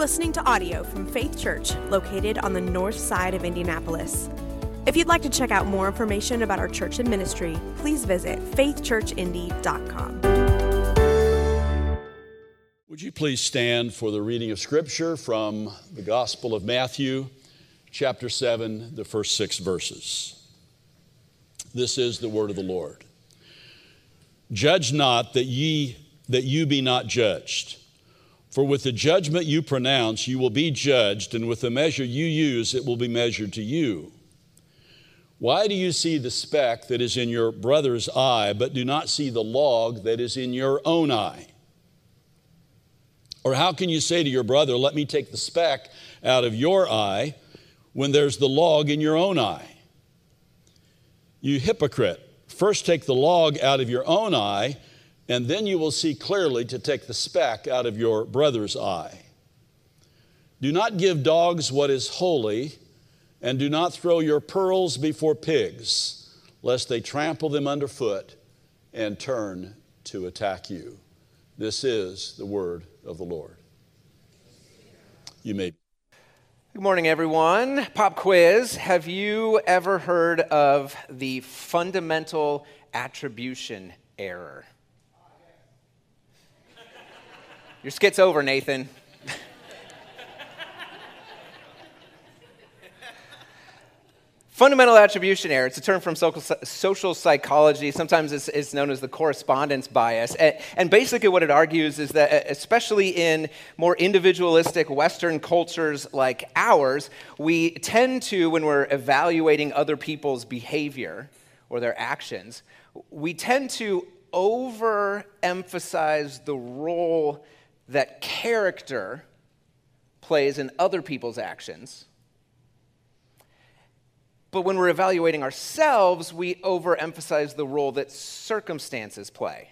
listening to audio from Faith Church, located on the north side of Indianapolis. If you'd like to check out more information about our church and ministry, please visit faithchurchindy.com. Would you please stand for the reading of Scripture from the Gospel of Matthew, chapter 7, the first six verses? This is the word of the Lord. Judge not that ye that you be not judged. For with the judgment you pronounce, you will be judged, and with the measure you use, it will be measured to you. Why do you see the speck that is in your brother's eye, but do not see the log that is in your own eye? Or how can you say to your brother, Let me take the speck out of your eye, when there's the log in your own eye? You hypocrite, first take the log out of your own eye and then you will see clearly to take the speck out of your brother's eye. Do not give dogs what is holy, and do not throw your pearls before pigs, lest they trample them underfoot and turn to attack you. This is the word of the Lord. You may. Good morning, everyone. Pop quiz. Have you ever heard of the fundamental attribution error? Your skit's over, Nathan. Fundamental attribution error, it's a term from social psychology. Sometimes it's, it's known as the correspondence bias. And basically, what it argues is that, especially in more individualistic Western cultures like ours, we tend to, when we're evaluating other people's behavior or their actions, we tend to overemphasize the role that character plays in other people's actions. But when we're evaluating ourselves, we overemphasize the role that circumstances play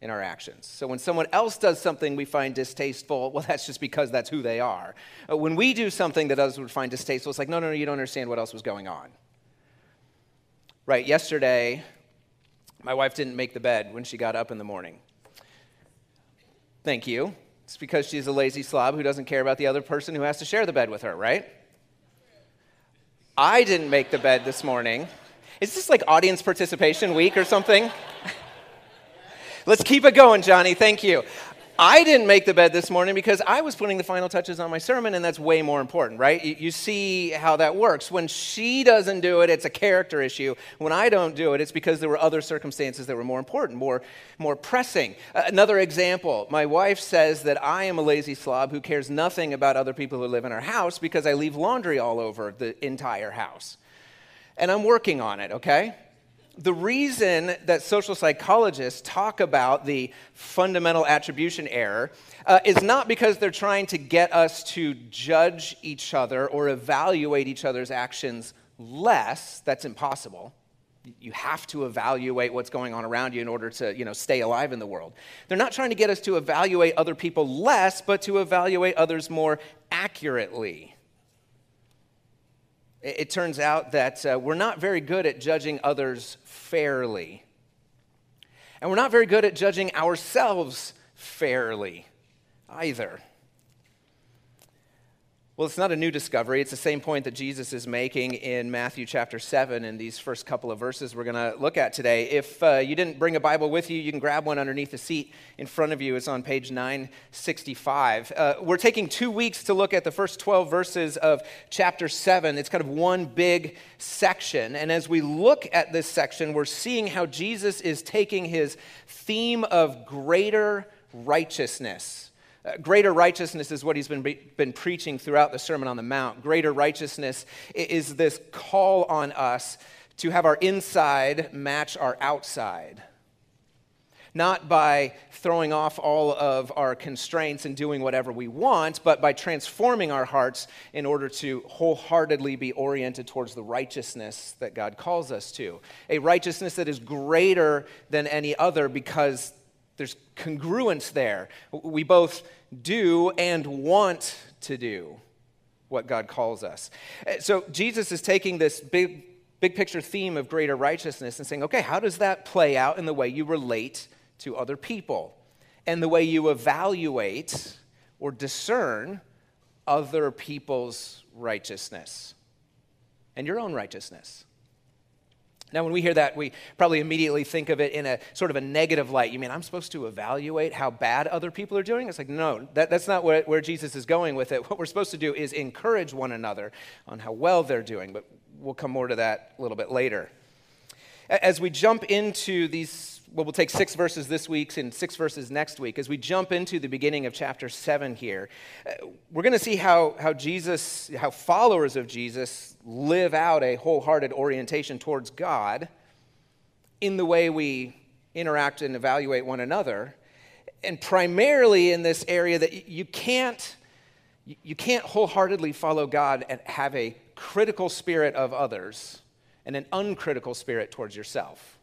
in our actions. So when someone else does something we find distasteful, well, that's just because that's who they are. Uh, when we do something that others would find distasteful, it's like, no, no, no, you don't understand what else was going on. Right, yesterday, my wife didn't make the bed when she got up in the morning. Thank you. It's because she's a lazy slob who doesn't care about the other person who has to share the bed with her, right? I didn't make the bed this morning. Is this like audience participation week or something? Let's keep it going, Johnny. Thank you. I didn't make the bed this morning because I was putting the final touches on my sermon, and that's way more important, right? You, you, see how that works. When she doesn't do it, it's a character issue. When I don't do it, it's because there were other circumstances that were more important, more, more pressing. Uh, another example my wife says that I am a lazy slob who cares nothing about other people who live in our house because I leave laundry all over the entire house. And I'm working on it, okay? The reason that social psychologists talk about the fundamental attribution error uh, is not because they're trying to get us to judge each other or evaluate each other's actions less. That's impossible. You have to evaluate what's going on around you in order to you know, stay alive in the world. They're not trying to get us to evaluate other people less, but to evaluate others more accurately. It turns out that uh, we're not very good at judging others fairly. And we're not very good at judging ourselves fairly either. Well, it's not a new discovery. It's the same point that Jesus is making in Matthew chapter 7 in these first couple of verses we're going to look at today. If uh, you didn't bring a Bible with you, you can grab one underneath the seat in front of you. It's on page 965. Uh, we're taking two weeks to look at the first 12 verses of chapter 7. It's kind of one big section. And as we look at this section, we're seeing how Jesus is taking his theme of greater righteousness Uh, greater righteousness is what he's been, been preaching throughout the Sermon on the Mount. Greater righteousness is this call on us to have our inside match our outside. Not by throwing off all of our constraints and doing whatever we want, but by transforming our hearts in order to wholeheartedly be oriented towards the righteousness that God calls us to. A righteousness that is greater than any other because there's congruence there. We both do and want to do what God calls us. Uh, so Jesus is taking this big, big picture theme of greater righteousness and saying, okay, how does that play out in the way you relate to other people and the way you evaluate or discern other people's righteousness and your own righteousness. Now, when we hear that, we probably immediately think of it in a sort of a negative light. You mean I'm supposed to evaluate how bad other people are doing? It's like, no, that, that's not where, where Jesus is going with it. What we're supposed to do is encourage one another on how well they're doing, but we'll come more to that a little bit later. As we jump into these well, we'll take six verses this week and six verses next week. As we jump into the beginning of chapter seven here, uh, we're going to see how, how Jesus, how followers of Jesus live out a wholehearted orientation towards God in the way we interact and evaluate one another. And primarily in this area that you can't, you can't wholeheartedly follow God and have a critical spirit of others and an uncritical spirit towards yourself.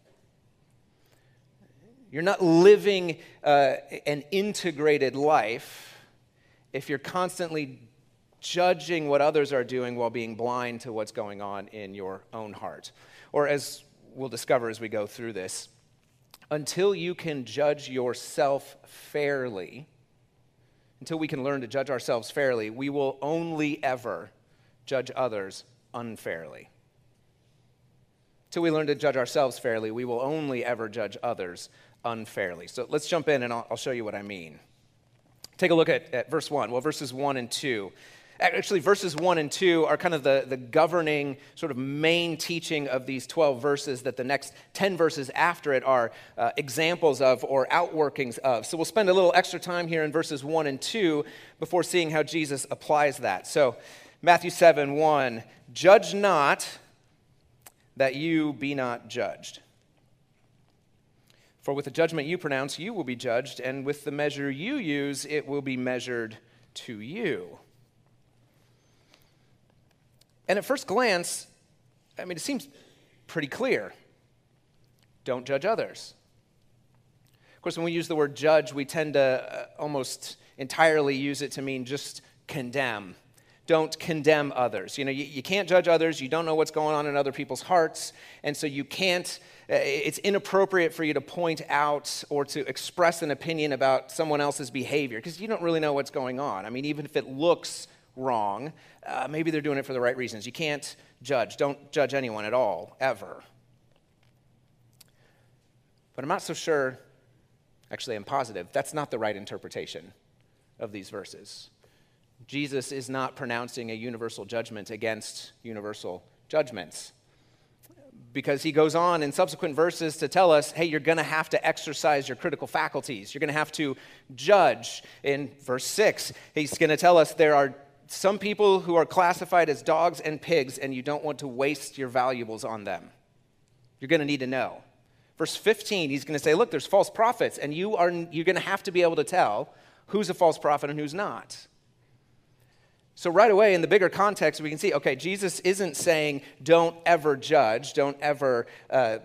You're not living uh, an integrated life if you're constantly judging what others are doing while being blind to what's going on in your own heart. Or, as we'll discover as we go through this, until you can judge yourself fairly, until we can learn to judge ourselves fairly, we will only ever judge others unfairly. Until we learn to judge ourselves fairly, we will only ever judge others unfairly. So let's jump in and I'll, I'll show you what I mean. Take a look at, at verse 1. Well, verses 1 and 2. Actually, verses 1 and 2 are kind of the, the governing, sort of main teaching of these 12 verses that the next 10 verses after it are uh, examples of or outworkings of. So we'll spend a little extra time here in verses 1 and 2 before seeing how Jesus applies that. So, Matthew 7 1 Judge not that you be not judged. For with the judgment you pronounce, you will be judged, and with the measure you use, it will be measured to you. And at first glance, I mean, it seems pretty clear. Don't judge others. Of course, when we use the word judge, we tend to uh, almost entirely use it to mean just condemn. Don't condemn others. You know, you, you can't judge others. You don't know what's going on in other people's hearts. And so you can't uh, it's inappropriate for you to point out or to express an opinion about someone else's behavior because you don't really know what's going on. I mean, even if it looks wrong, uh, maybe they're doing it for the right reasons. You can't judge. Don't judge anyone at all, ever. But I'm not so sure, actually, I'm positive, that's not the right interpretation of these verses. Jesus is not pronouncing a universal judgment against universal judgments because he goes on in subsequent verses to tell us hey, you're going to have to exercise your critical faculties. You're going to have to judge. In verse 6, he's going to tell us there are some people who are classified as dogs and pigs, and you don't want to waste your valuables on them. You're going to need to know. Verse 15, he's going to say, look, there's false prophets, and you are, you're going to have to be able to tell who's a false prophet and who's not. So, right away, in the bigger context, we can see okay, Jesus isn't saying don't ever judge, don't ever uh,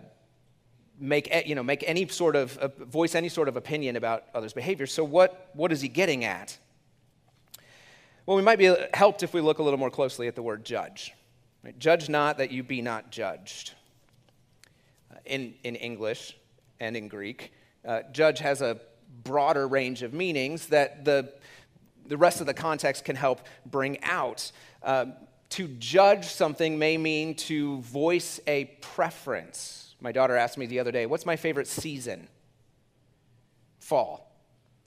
make, you know, make any sort of, uh, voice any sort of opinion about others' behavior. So, what, what is he getting at? Well, we might be helped if we look a little more closely at the word judge. Right? Judge not that you be not judged. Uh, in, in English and in Greek, uh, judge has a broader range of meanings that the the rest of the context can help bring out. Uh, to judge something may mean to voice a preference. My daughter asked me the other day, What's my favorite season? Fall.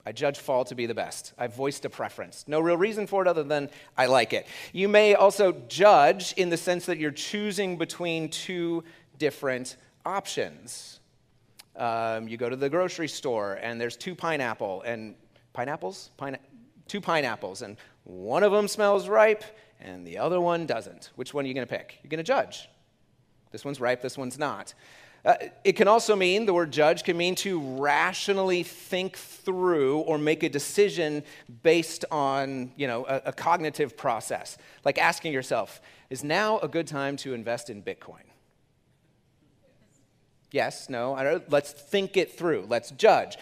I judge fall to be the best. I voiced a preference. No real reason for it other than I like it. You may also judge in the sense that you're choosing between two different options. Um, you go to the grocery store and there's two pineapple and pineapples? Pine- two pineapples, and one of them smells ripe and the other one doesn't. Which one are you going to pick? You're going to judge. This one's ripe, this one's not. Uh, it can also mean, the word judge can mean to rationally think through or make a decision based on, you know, a, a cognitive process. Like asking yourself, is now a good time to invest in Bitcoin? Yes, no, let's think it through. Let's judge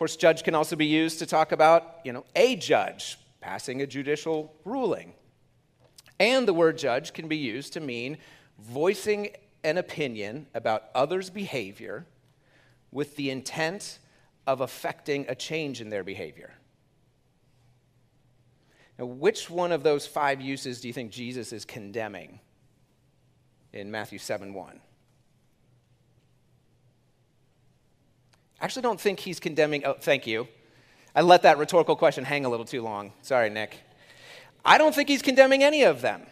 course, judge can also be used to talk about, you know, a judge passing a judicial ruling. And the word judge can be used to mean voicing an opinion about others' behavior with the intent of affecting a change in their behavior. Now, which one of those five uses do you think Jesus is condemning in Matthew 7 1? I actually don't think he's condemning. Oh, thank you. I let that rhetorical question hang a little too long. Sorry, Nick. I don't think he's condemning any of them.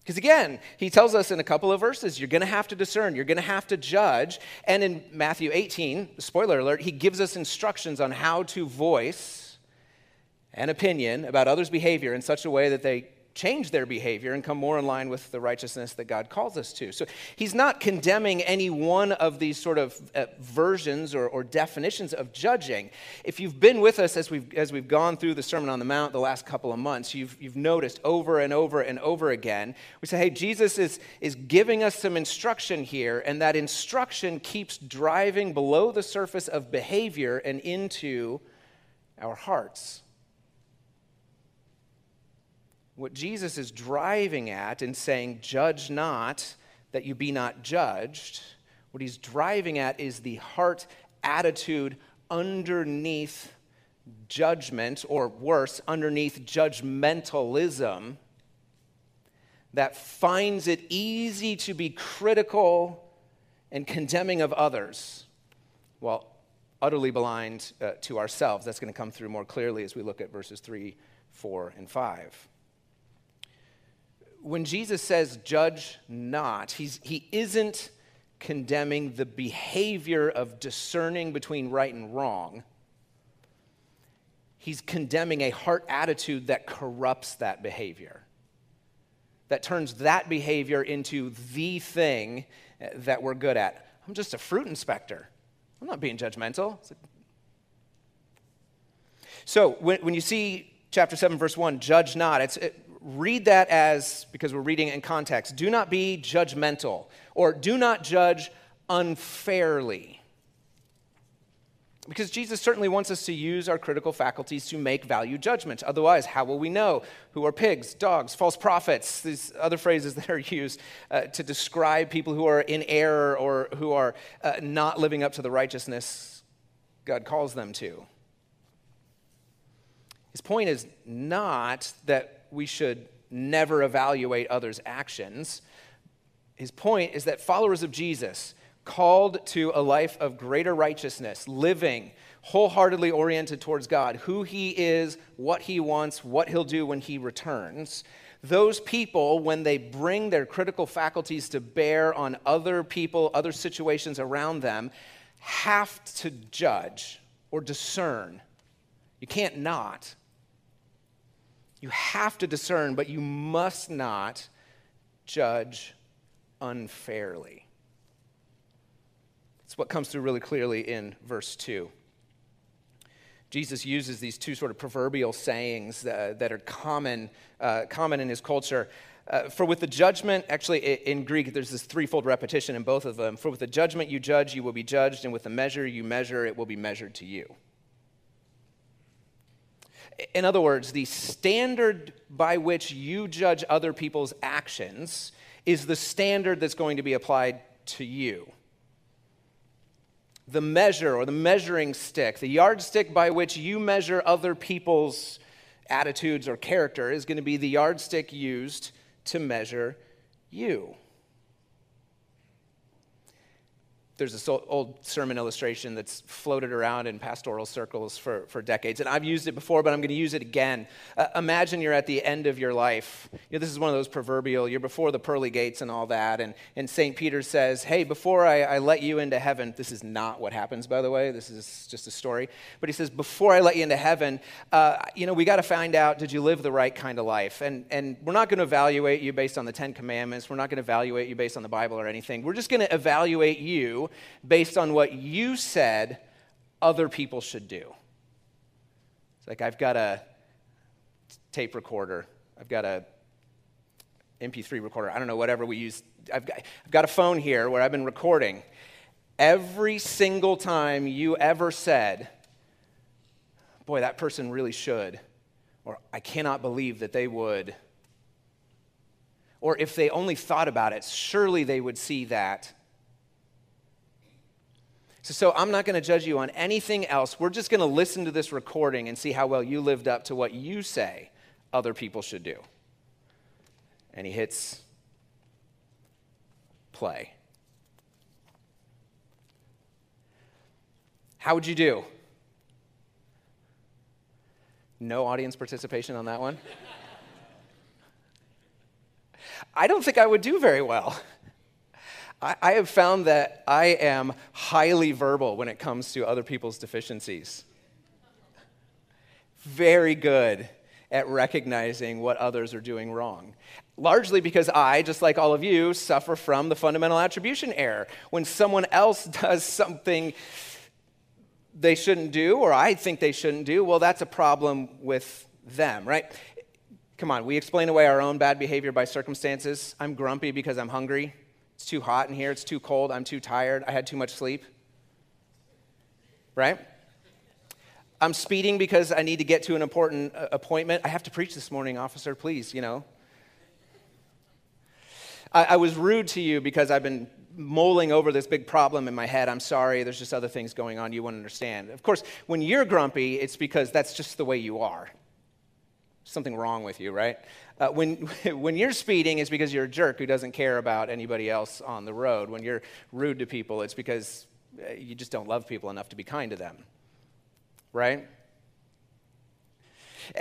Because again, he tells us in a couple of verses, you're going to have to discern, you're going to have to judge. And in Matthew 18, spoiler alert, he gives us instructions on how to voice an opinion about others' behavior in such a way that they change their behavior and come more in line with the righteousness that God calls us to. So he's not condemning any one of these sort of uh, versions or, or, definitions of judging. If you've been with us as we've, as we've gone through the Sermon on the Mount the last couple of months, you've, you've noticed over and over and over again, we say, hey, Jesus is, is giving us some instruction here, and that instruction keeps driving below the surface of behavior and into our hearts what Jesus is driving at in saying, Judge not that you be not judged, what he's driving at is the heart attitude underneath judgment, or worse, underneath judgmentalism, that finds it easy to be critical and condemning of others while utterly blind uh, to ourselves. That's going to come through more clearly as we look at verses 3, 4, and 5 when Jesus says, judge not, he's, he isn't condemning the behavior of discerning between right and wrong. He's condemning a heart attitude that corrupts that behavior, that turns that behavior into the thing that we're good at. I'm just a fruit inspector. I'm not being judgmental. So when, when you see chapter 7, verse 1, judge not, it's, it, read that as, because we're reading it in context, do not be judgmental or do not judge unfairly. Because Jesus certainly wants us to use our critical faculties to make value judgments. Otherwise, how will we know who are pigs, dogs, false prophets, these other phrases that are used uh, to describe people who are in error or who are uh, not living up to the righteousness God calls them to? His point is not that we should never evaluate others' actions. His point is that followers of Jesus, called to a life of greater righteousness, living wholeheartedly oriented towards God, who He is, what He wants, what He'll do when He returns, those people, when they bring their critical faculties to bear on other people, other situations around them, have to judge or discern. You can't not. You have to discern, but you must not judge unfairly. It's what comes through really clearly in verse 2. Jesus uses these two sort of proverbial sayings that are common, uh, common in his culture. Uh, for with the judgment, actually in Greek, there's this threefold repetition in both of them. For with the judgment you judge, you will be judged, and with the measure you measure, it will be measured to you. In other words, the standard by which you judge other people's actions is the standard that's going to be applied to you. The measure or the measuring stick, the yardstick by which you measure other people's attitudes or character, is going to be the yardstick used to measure you. There's this old sermon illustration that's floated around in pastoral circles for, for decades. And I've used it before, but I'm going to use it again. Uh, imagine you're at the end of your life. You know, this is one of those proverbial, you're before the pearly gates and all that. And, and St. Peter says, Hey, before I, I let you into heaven, this is not what happens, by the way. This is just a story. But he says, Before I let you into heaven, uh, you know, we got to find out, did you live the right kind of life? And, and we're not going to evaluate you based on the Ten Commandments. We're not going to evaluate you based on the Bible or anything. We're just going to evaluate you based on what you said other people should do. It's like I've got a tape recorder, I've got a MP3 recorder, I don't know, whatever we use. I've got, I've got a phone here where I've been recording. Every single time you ever said, boy, that person really should, or I cannot believe that they would, or if they only thought about it, surely they would see that So, I'm not going to judge you on anything else. We're just going to listen to this recording and see how well you lived up to what you say other people should do. And he hits play. How would you do? No audience participation on that one? I don't think I would do very well. I, I, have found that I am highly verbal when it comes to other people's deficiencies. Very good at recognizing what others are doing wrong. Largely because I, just like all of you, suffer from the fundamental attribution error. When someone else does something they shouldn't do, or I think they shouldn't do, well, that's a problem with them, right? Come on, we explain away our own bad behavior by circumstances. I'm grumpy because I'm hungry. It's too hot in here. It's too cold. I'm too tired. I had too much sleep. Right? I'm speeding because I need to get to an important uh, appointment. I have to preach this morning, officer, please, you know. I, I was rude to you because I've been mulling over this big problem in my head. I'm sorry, there's just other things going on you won't understand. Of course, when you're grumpy, it's because that's just the way you are. Something wrong with you, right? Uh, when, when you're speeding, it's because you're a jerk who doesn't care about anybody else on the road. When you're rude to people, it's because uh, you just don't love people enough to be kind to them, right?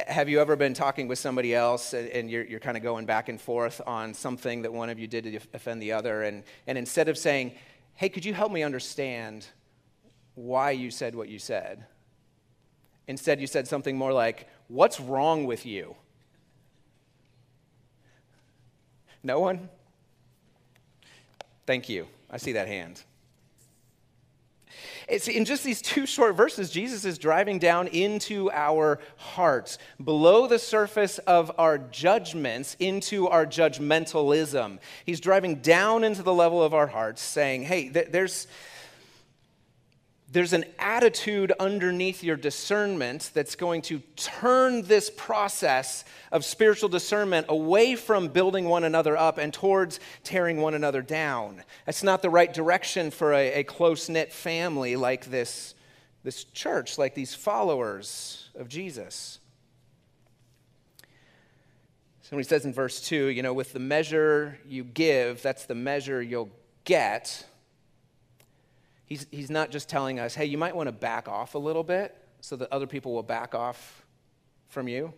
Have you ever been talking with somebody else and you're, you're kind of going back and forth on something that one of you did to offend the other? And, and instead of saying, hey, could you help me understand why you said what you said? Instead, you said something more like, what's wrong with you? No one? Thank you. I see that hand. It's in just these two short verses, Jesus is driving down into our hearts, below the surface of our judgments, into our judgmentalism. He's driving down into the level of our hearts, saying, hey, there's there's an attitude underneath your discernment that's going to turn this process of spiritual discernment away from building one another up and towards tearing one another down. That's not the right direction for a, a close knit family like this, this church, like these followers of Jesus. So when he says in verse 2, you know, with the measure you give, that's the measure you'll get. He's, he's not just telling us, hey, you might want to back off a little bit so that other people will back off from you.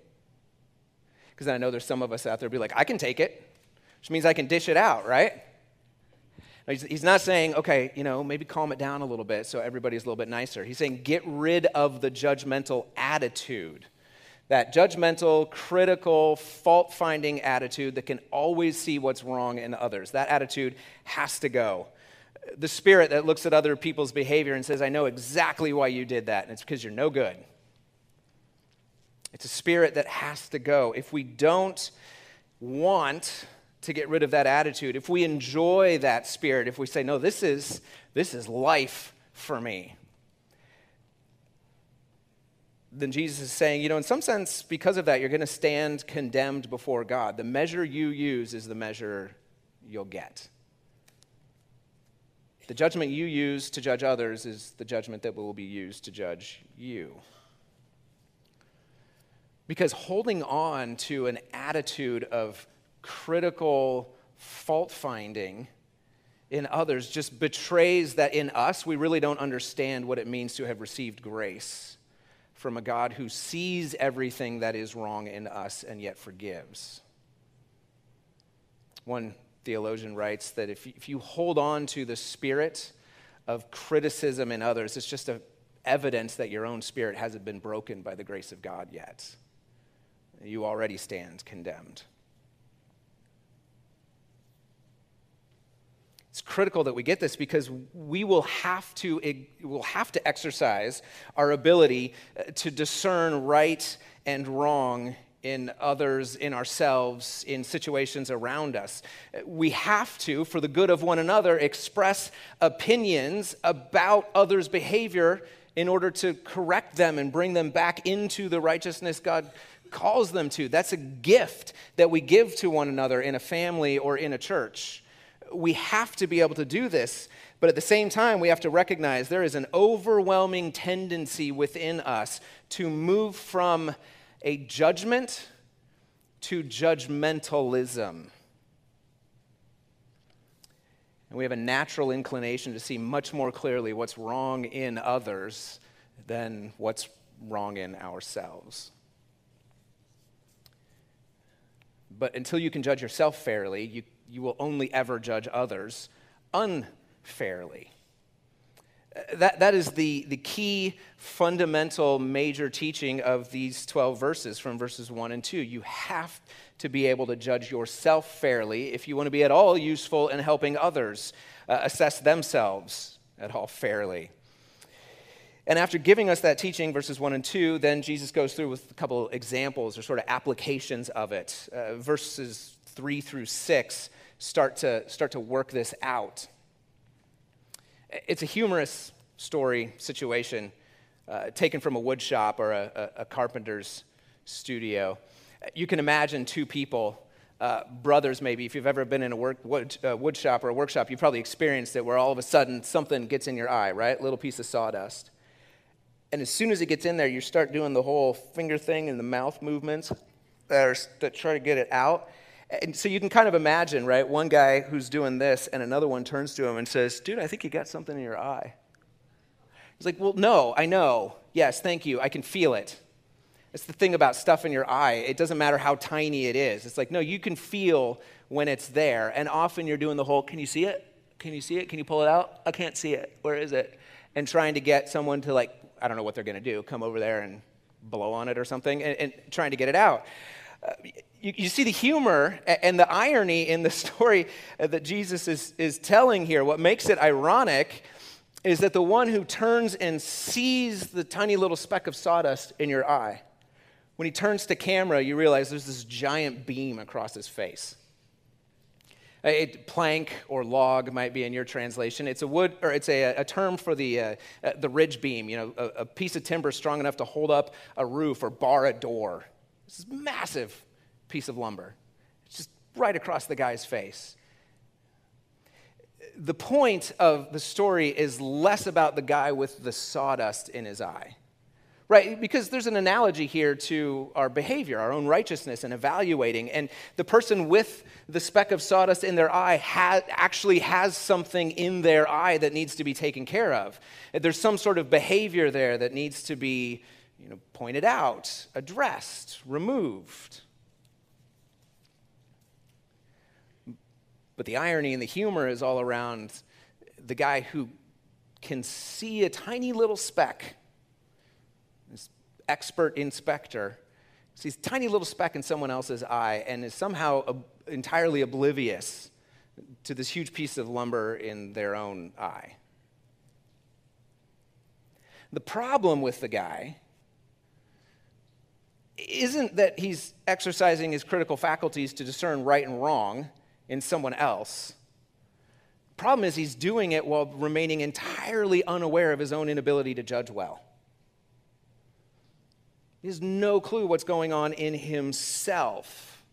Because I know there's some of us out there be like, I can take it, which means I can dish it out, right? He's, not saying, okay, you know, maybe calm it down a little bit so everybody's a little bit nicer. He's saying, get rid of the judgmental attitude. That judgmental, critical, fault finding attitude that can always see what's wrong in others. That attitude has to go the spirit that looks at other people's behavior and says, I know exactly why you did that, and it's because you're no good. It's a spirit that has to go. If we don't want to get rid of that attitude, if we enjoy that spirit, if we say, no, this is, this is life for me, then Jesus is saying, you know, in some sense, because of that, you're going to stand condemned before God. The measure you use is the measure you'll get. The judgment you use to judge others is the judgment that will be used to judge you. Because holding on to an attitude of critical fault finding in others just betrays that in us we really don't understand what it means to have received grace from a God who sees everything that is wrong in us and yet forgives. One theologian writes that if, if you hold on to the spirit of criticism in others, it's just a evidence that your own spirit hasn't been broken by the grace of God yet. You already stand condemned. It's critical that we get this because we will have to, will have to exercise our ability uh, to discern right and wrong in others, in ourselves, in situations around us. We have to, for the good of one another, express opinions about others' behavior in order to correct them and bring them back into the righteousness God calls them to. That's a gift that we give to one another in a family or in a church. we have to be able to do this. But at the same time, we have to recognize there is an overwhelming tendency within us to move from a judgment to judgmentalism. And we have a natural inclination to see much more clearly what's wrong in others than what's wrong in ourselves. But until you can judge yourself fairly, you, you will only ever judge others unfairly. That, that is the, the key fundamental major teaching of these 12 verses from verses 1 and 2. You have to be able to judge yourself fairly if you want to be at all useful in helping others uh, assess themselves at all fairly. And after giving us that teaching, verses 1 and 2, then Jesus goes through with a couple examples or sort of applications of it. Uh, verses 3 through 6 start to, start to work this out. It's a humorous story situation uh, taken from a wood shop or a, a, a, carpenter's studio. You can imagine two people, uh, brothers maybe, if you've ever been in a work, wood, uh, wood shop or a workshop, you've probably experienced it where all of a sudden something gets in your eye, right? A little piece of sawdust. And as soon as it gets in there, you start doing the whole finger thing and the mouth movements that, are, that try to get it out. And so you can kind of imagine, right? One guy who's doing this, and another one turns to him and says, Dude, I think you got something in your eye. He's like, Well, no, I know. Yes, thank you. I can feel it. It's the thing about stuff in your eye. It doesn't matter how tiny it is. It's like, no, you can feel when it's there. And often you're doing the whole, Can you see it? Can you see it? Can you pull it out? I can't see it. Where is it? And trying to get someone to, like, I don't know what they're going to do, come over there and blow on it or something, and, and trying to get it out. Uh, you, you, see the humor and the irony in the story that Jesus is, is telling here. What makes it ironic is that the one who turns and sees the tiny little speck of sawdust in your eye, when he turns to camera, you realize there's this giant beam across his face. A plank or log might be in your translation. It's a wood, or it's a, a term for the, uh, uh, the ridge beam, you know, a, a piece of timber strong enough to hold up a roof or bar a door. This is massive piece of lumber. It's just right across the guy's face. The point of the story is less about the guy with the sawdust in his eye, right? Because there's an analogy here to our behavior, our own righteousness, and evaluating. And the person with the speck of sawdust in their eye ha- actually has something in their eye that needs to be taken care of. There's some sort of behavior there that needs to be you know, pointed out, addressed, removed. But the irony and the humor is all around the guy who can see a tiny little speck, this expert inspector, sees a tiny little speck in someone else's eye and is somehow ob- entirely oblivious to this huge piece of lumber in their own eye. The problem with the guy isn't that he's exercising his critical faculties to discern right and wrong in someone else. Problem is, he's doing it while remaining entirely unaware of his own inability to judge well. He has no clue what's going on in himself.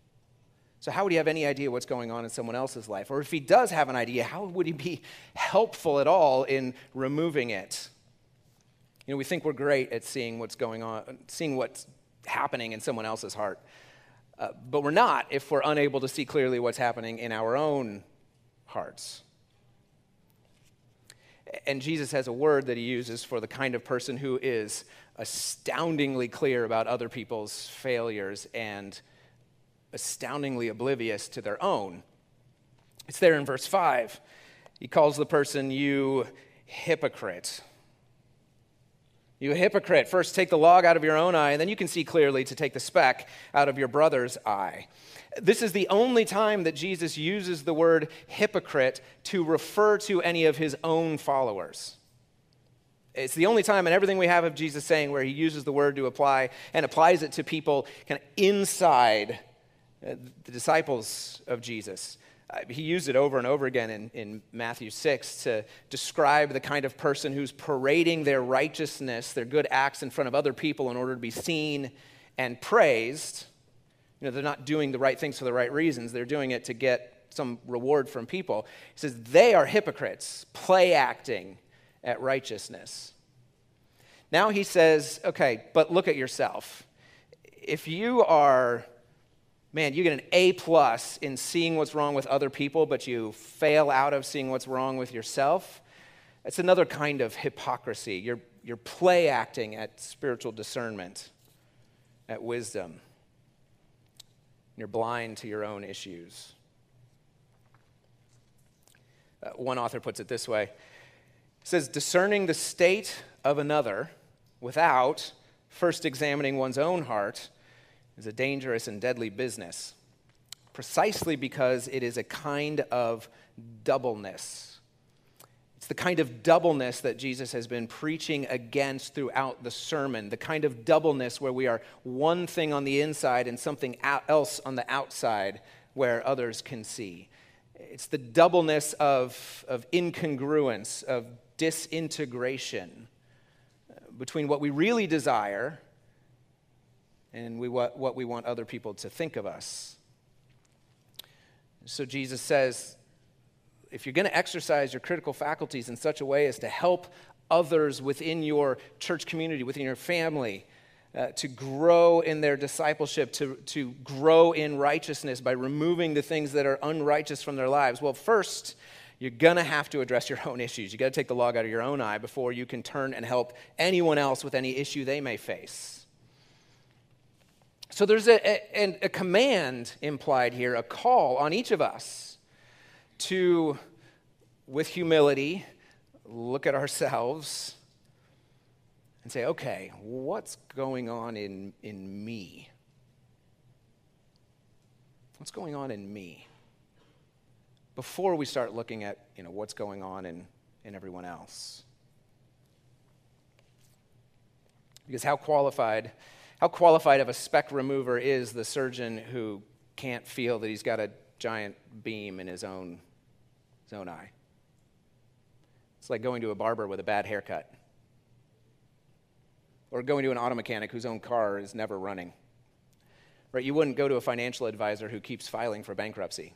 So, how would he have any idea what's going on in someone else's life? Or if he does have an idea, how would he be helpful at all in removing it? You know, we think we're great at seeing what's going on, seeing what's happening in someone else's heart. Uh, but we're not if we're unable to see clearly what's happening in our own hearts. And Jesus has a word that he uses for the kind of person who is astoundingly clear about other people's failures and astoundingly oblivious to their own. It's there in verse 5. He calls the person, you hypocrite. You hypocrite, first take the log out of your own eye, and then you can see clearly to take the speck out of your brother's eye. This is the only time that Jesus uses the word hypocrite to refer to any of his own followers. It's the only time in everything we have of Jesus saying where he uses the word to apply and applies it to people kind of inside uh, the disciples of Jesus. He used it over and over again in, in Matthew 6 to describe the kind of person who's parading their righteousness, their good acts in front of other people in order to be seen and praised. You know, they're not doing the right things for the right reasons, they're doing it to get some reward from people. He says, they are hypocrites, play acting at righteousness. Now he says, okay, but look at yourself. If you are, man, you get an A plus in seeing what's wrong with other people, but you fail out of seeing what's wrong with yourself, it's another kind of hypocrisy. You're, you're play acting at spiritual discernment, at wisdom. You're blind to your own issues. Uh, one author puts it this way it says, discerning the state of another without first examining one's own heart is a dangerous and deadly business, precisely because it is a kind of doubleness. It's the kind of doubleness that Jesus has been preaching against throughout the sermon, the kind of doubleness where we are one thing on the inside and something else on the outside where others can see. It's the doubleness of, of incongruence, of disintegration uh, between what we really desire and we, what, what we want other people to think of us. So Jesus says, if you're going to exercise your critical faculties in such a way as to help others within your church community, within your family, uh, to grow in their discipleship, to, to grow in righteousness by removing the things that are unrighteous from their lives, well, first, you're going to have to address your own issues. You've got to take the log out of your own eye before you can turn and help anyone else with any issue they may face. So there's a, a, a command implied here, a call on each of us to, with humility, look at ourselves and say, okay, what's going on in, in me? What's going on in me? before we start looking at you know, what's going on in, in everyone else. Because how qualified, how qualified of a speck remover is the surgeon who can't feel that he's got a giant beam in his own, his own eye? It's like going to a barber with a bad haircut. Or going to an auto mechanic whose own car is never running. Right? You wouldn't go to a financial advisor who keeps filing for bankruptcy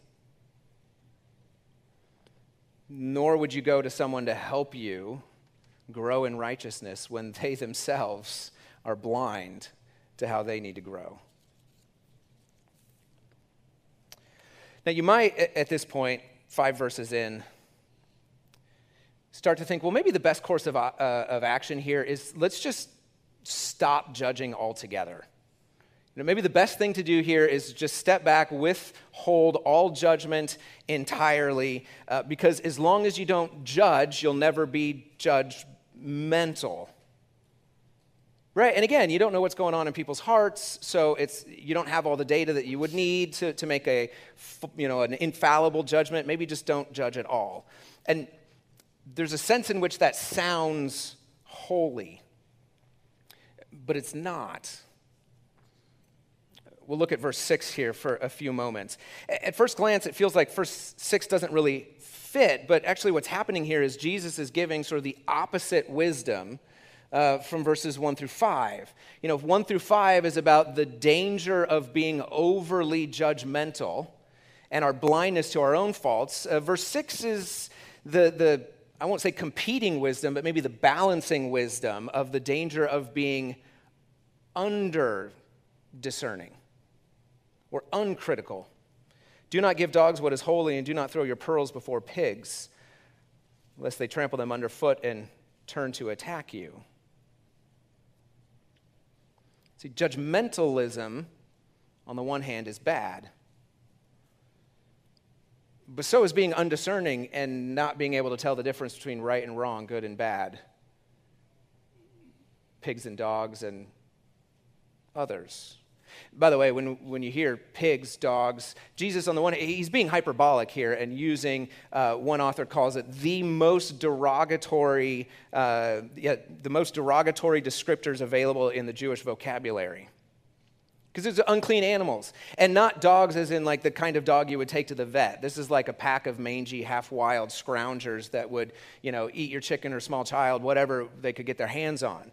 nor would you go to someone to help you grow in righteousness when they themselves are blind to how they need to grow. Now, you might, at this point, five verses in, start to think, well, maybe the best course of, uh, of action here is let's just stop judging altogether. You know, maybe the best thing to do here is just step back, withhold all judgment entirely, uh, because as long as you don't judge, you'll never be judgmental. Right, and again, you don't know what's going on in people's hearts, so it's you don't have all the data that you would need to, to make a you know an infallible judgment. Maybe just don't judge at all. And there's a sense in which that sounds holy, but it's not. We'll look at verse 6 here for a few moments. At first glance, it feels like verse 6 doesn't really fit, but actually, what's happening here is Jesus is giving sort of the opposite wisdom. Uh, from verses 1 through 5. You know, 1 through 5 is about the danger of being overly judgmental and our blindness to our own faults. Uh, verse 6 is the, the, I won't say competing wisdom, but maybe the balancing wisdom of the danger of being under discerning or uncritical. Do not give dogs what is holy, and do not throw your pearls before pigs, lest they trample them underfoot and turn to attack you. See, judgmentalism, on the one hand, is bad. But so is being undiscerning and not being able to tell the difference between right and wrong, good and bad, pigs and dogs and others. By the way, when, when you hear pigs, dogs, Jesus, on the one he's being hyperbolic here and using, uh, one author calls it the most derogatory, uh, yeah, the most derogatory descriptors available in the Jewish vocabulary. Because it's unclean animals. And not dogs as in like the kind of dog you would take to the vet. This is like a pack of mangy, half wild scroungers that would, you know, eat your chicken or small child, whatever they could get their hands on.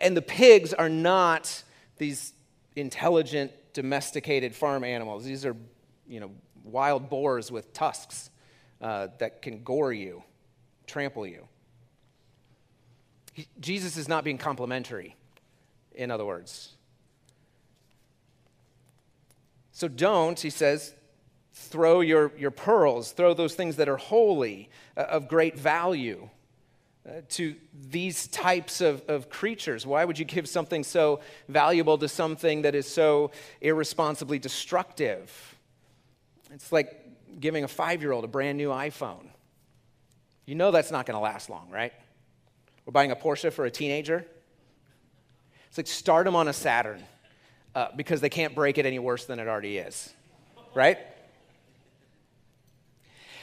And the pigs are not these intelligent, domesticated farm animals. These are, you know, wild boars with tusks uh, that can gore you, trample you. He, Jesus is not being complimentary, in other words. So don't, he says, throw your, your pearls, throw those things that are holy, uh, of great value. Uh, to these types of, of creatures? Why would you give something so valuable to something that is so irresponsibly destructive? It's like giving a five year old a brand new iPhone. You know that's not going to last long, right? We're buying a Porsche for a teenager. It's like start them on a Saturn uh, because they can't break it any worse than it already is, right?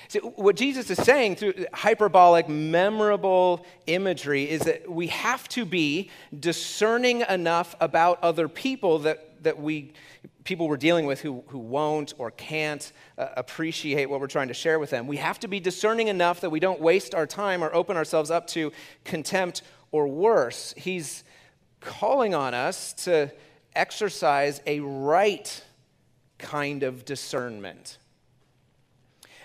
See, what Jesus is saying through hyperbolic, memorable imagery is that we have to be discerning enough about other people that, that we, people we're dealing with who, who won't or can't uh, appreciate what we're trying to share with them. We have to be discerning enough that we don't waste our time or open ourselves up to contempt or worse. He's calling on us to exercise a right kind of discernment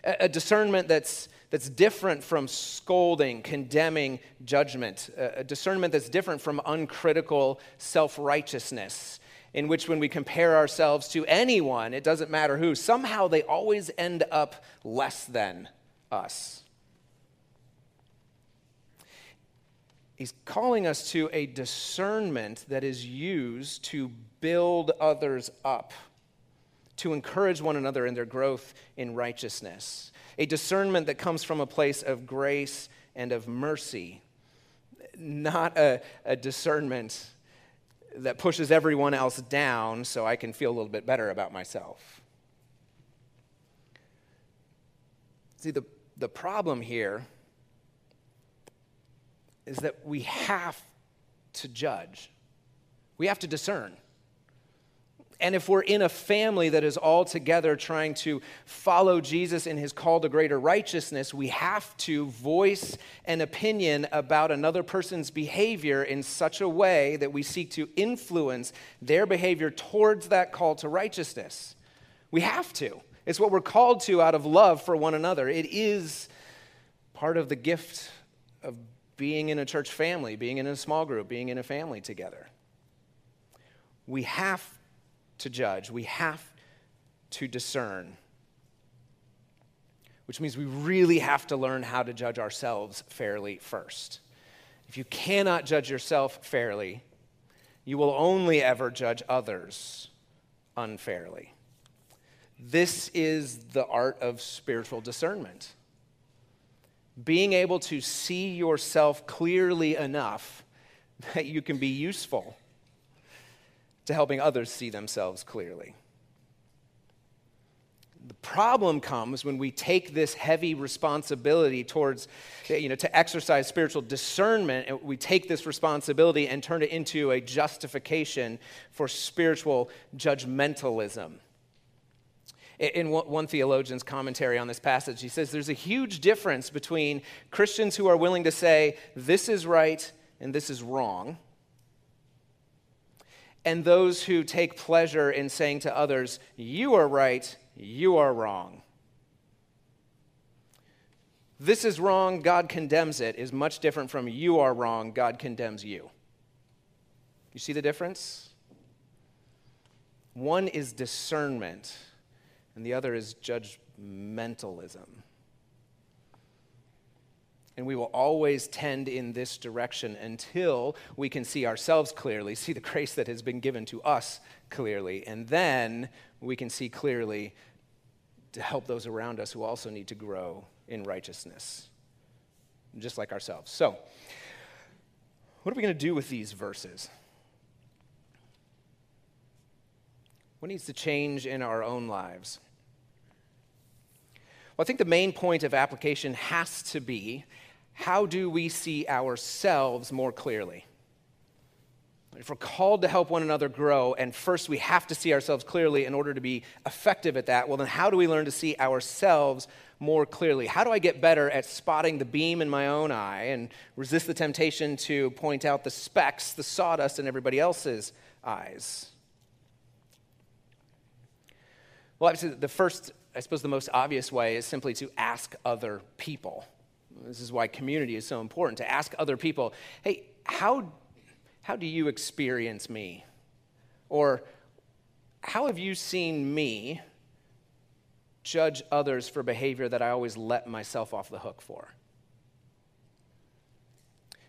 a discernment that's, that's different from scolding, condemning judgment, a discernment that's different from uncritical self righteousness, in which when we compare ourselves to anyone, it doesn't matter who, somehow they always end up less than us. He's calling us to a discernment that is used to build others up to encourage one another in their growth in righteousness, a discernment that comes from a place of grace and of mercy, not a, a discernment that pushes everyone else down so I can feel a little bit better about myself. See, the, the problem here is that we have to judge, we have to discern. And if we're in a family that is all together trying to follow Jesus in his call to greater righteousness, we have to voice an opinion about another person's behavior in such a way that we seek to influence their behavior towards that call to righteousness. We have to. It's what we're called to out of love for one another. It is part of the gift of being in a church family, being in a small group, being in a family together. We have to judge, we have to discern. Which means we really have to learn how to judge ourselves fairly first. If you cannot judge yourself fairly, you will only ever judge others unfairly. This is the art of spiritual discernment. Being able to see yourself clearly enough that you can be useful to helping others see themselves clearly. The problem comes when we take this heavy responsibility towards, you know, to exercise spiritual discernment, and we take this responsibility and turn it into a justification for spiritual judgmentalism. In one theologian's commentary on this passage, he says there's a huge difference between Christians who are willing to say, this is right and this is wrong, and those who take pleasure in saying to others, You are right, you are wrong. This is wrong, God condemns it, is much different from you are wrong, God condemns you. You see the difference? One is discernment, and the other is judgmentalism. And we will always tend in this direction until we can see ourselves clearly, see the grace that has been given to us clearly, and then we can see clearly to help those around us who also need to grow in righteousness, just like ourselves. So, what are we going to do with these verses? What needs to change in our own lives? Well, I think the main point of application has to be how do we see ourselves more clearly? If we're called to help one another grow, and first we have to see ourselves clearly in order to be effective at that, well, then how do we learn to see ourselves more clearly? How do I get better at spotting the beam in my own eye and resist the temptation to point out the specks, the sawdust in everybody else's eyes? Well, obviously, the first I suppose the most obvious way is simply to ask other people. This is why community is so important to ask other people, hey, how, how do you experience me? Or how have you seen me judge others for behavior that I always let myself off the hook for?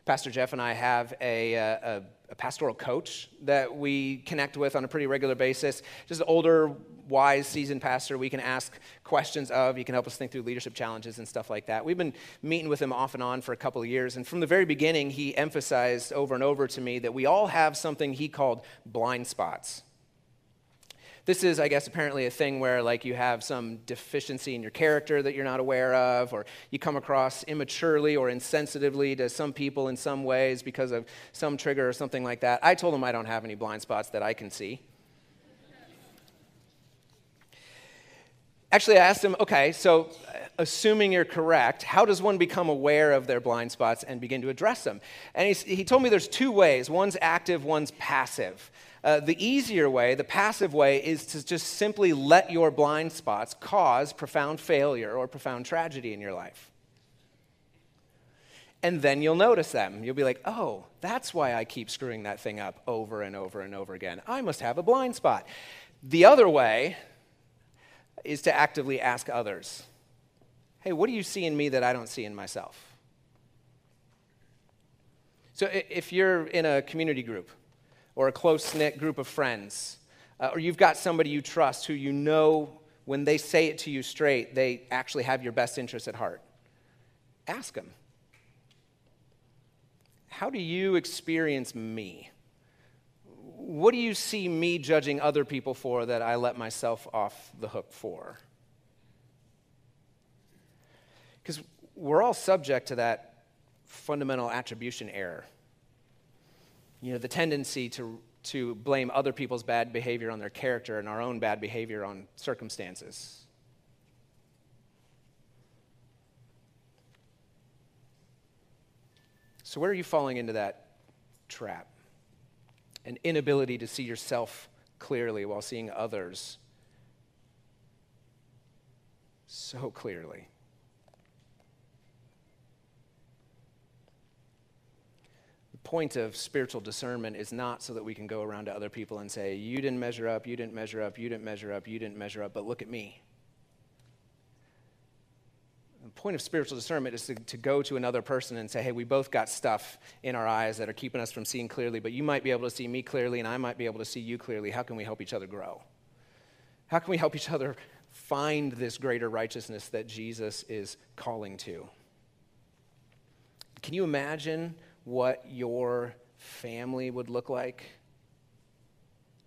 Pastor Jeff and I have a, uh, a, a, pastoral coach that we connect with on a pretty regular basis. Just an older, wise, seasoned pastor we can ask questions of. He can help us think through leadership challenges and stuff like that. We've been meeting with him off and on for a couple of years. And from the very beginning, he emphasized over and over to me that we all have something he called blind spots. This is, I guess, apparently a thing where, like, you have some deficiency in your character that you're not aware of, or you come across immaturely or insensitively to some people in some ways because of some trigger or something like that. I told him I don't have any blind spots that I can see. Actually, I asked him, okay, so assuming you're correct, how does one become aware of their blind spots and begin to address them? And he, he told me there's two ways one's active, one's passive. Uh, the easier way, the passive way, is to just simply let your blind spots cause profound failure or profound tragedy in your life. And then you'll notice them. You'll be like, oh, that's why I keep screwing that thing up over and over and over again. I must have a blind spot. The other way is to actively ask others, hey, what do you see in me that I don't see in myself? So if you're in a community group, or a close knit group of friends, uh, or you've got somebody you trust who you know when they say it to you straight, they actually have your best interest at heart. Ask them, How do you experience me? What do you see me judging other people for that I let myself off the hook for? Because we're all subject to that fundamental attribution error you know, the tendency to, to blame other people's bad behavior on their character and our own bad behavior on circumstances. So, where are you falling into that trap? An inability to see yourself clearly while seeing others so clearly. The point of spiritual discernment is not so that we can go around to other people and say, You didn't measure up, you didn't measure up, you didn't measure up, you didn't measure up, but look at me. Point of spiritual discernment is to, to go to another person and say, Hey, we both got stuff in our eyes that are keeping us from seeing clearly, but you might be able to see me clearly, and I might be able to see you clearly. How can we help each other grow? How can we help each other find this greater righteousness that Jesus is calling to? Can you imagine what your family would look like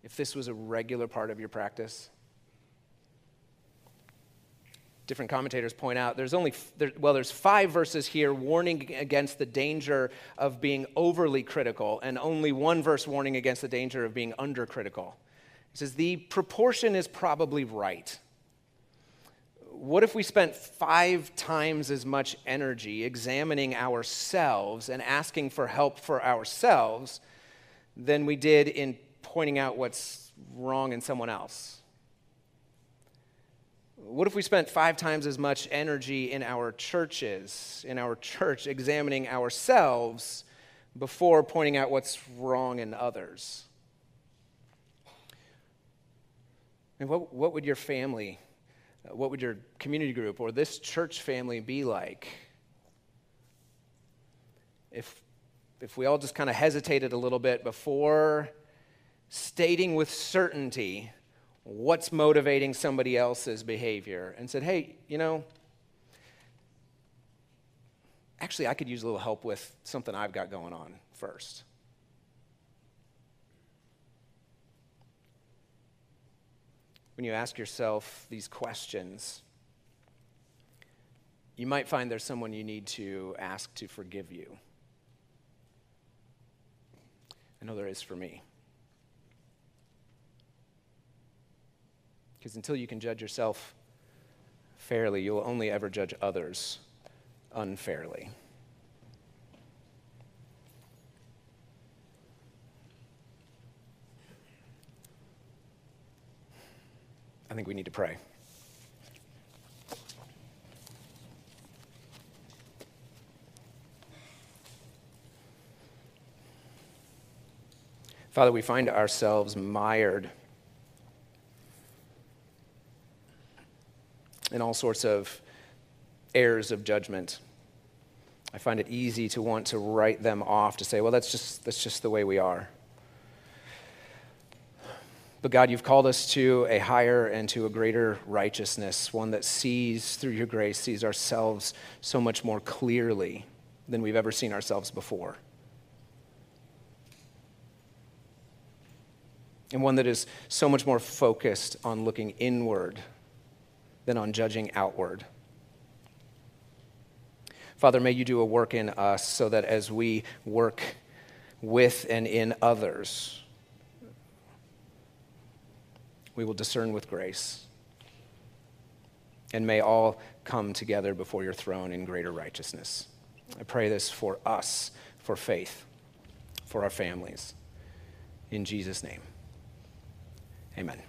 if this was a regular part of your practice? Different commentators point out there's only, there, well, there's five verses here warning against the danger of being overly critical, and only one verse warning against the danger of being undercritical. He says the proportion is probably right what if we spent five times as much energy examining ourselves and asking for help for ourselves than we did in pointing out what's wrong in someone else? What if we spent five times as much energy in our churches, in our church, examining ourselves before pointing out what's wrong in others? And what, what would your family uh, what would your community group or this church family be like if, if we all just kind of hesitated a little bit before stating with certainty what's motivating somebody else's behavior and said, hey, you know, actually, I could use a little help with something I've got going on first. when you ask yourself these questions, you might find there's someone you need to ask to forgive you. I know there is for me. Because until you can judge yourself fairly, you'll only ever judge others unfairly. I think we need to pray. Father, we find ourselves mired in all sorts of errors of judgment. I find it easy to want to write them off, to say, well, that's just, that's just the way we are. But God, you've called us to a higher and to a greater righteousness, one that sees through your grace, sees ourselves so much more clearly than we've ever seen ourselves before. And one that is so much more focused on looking inward than on judging outward. Father, may you do a work in us so that as we work with and in others, we will discern with grace. And may all come together before your throne in greater righteousness. I pray this for us, for faith, for our families. In Jesus' name, amen.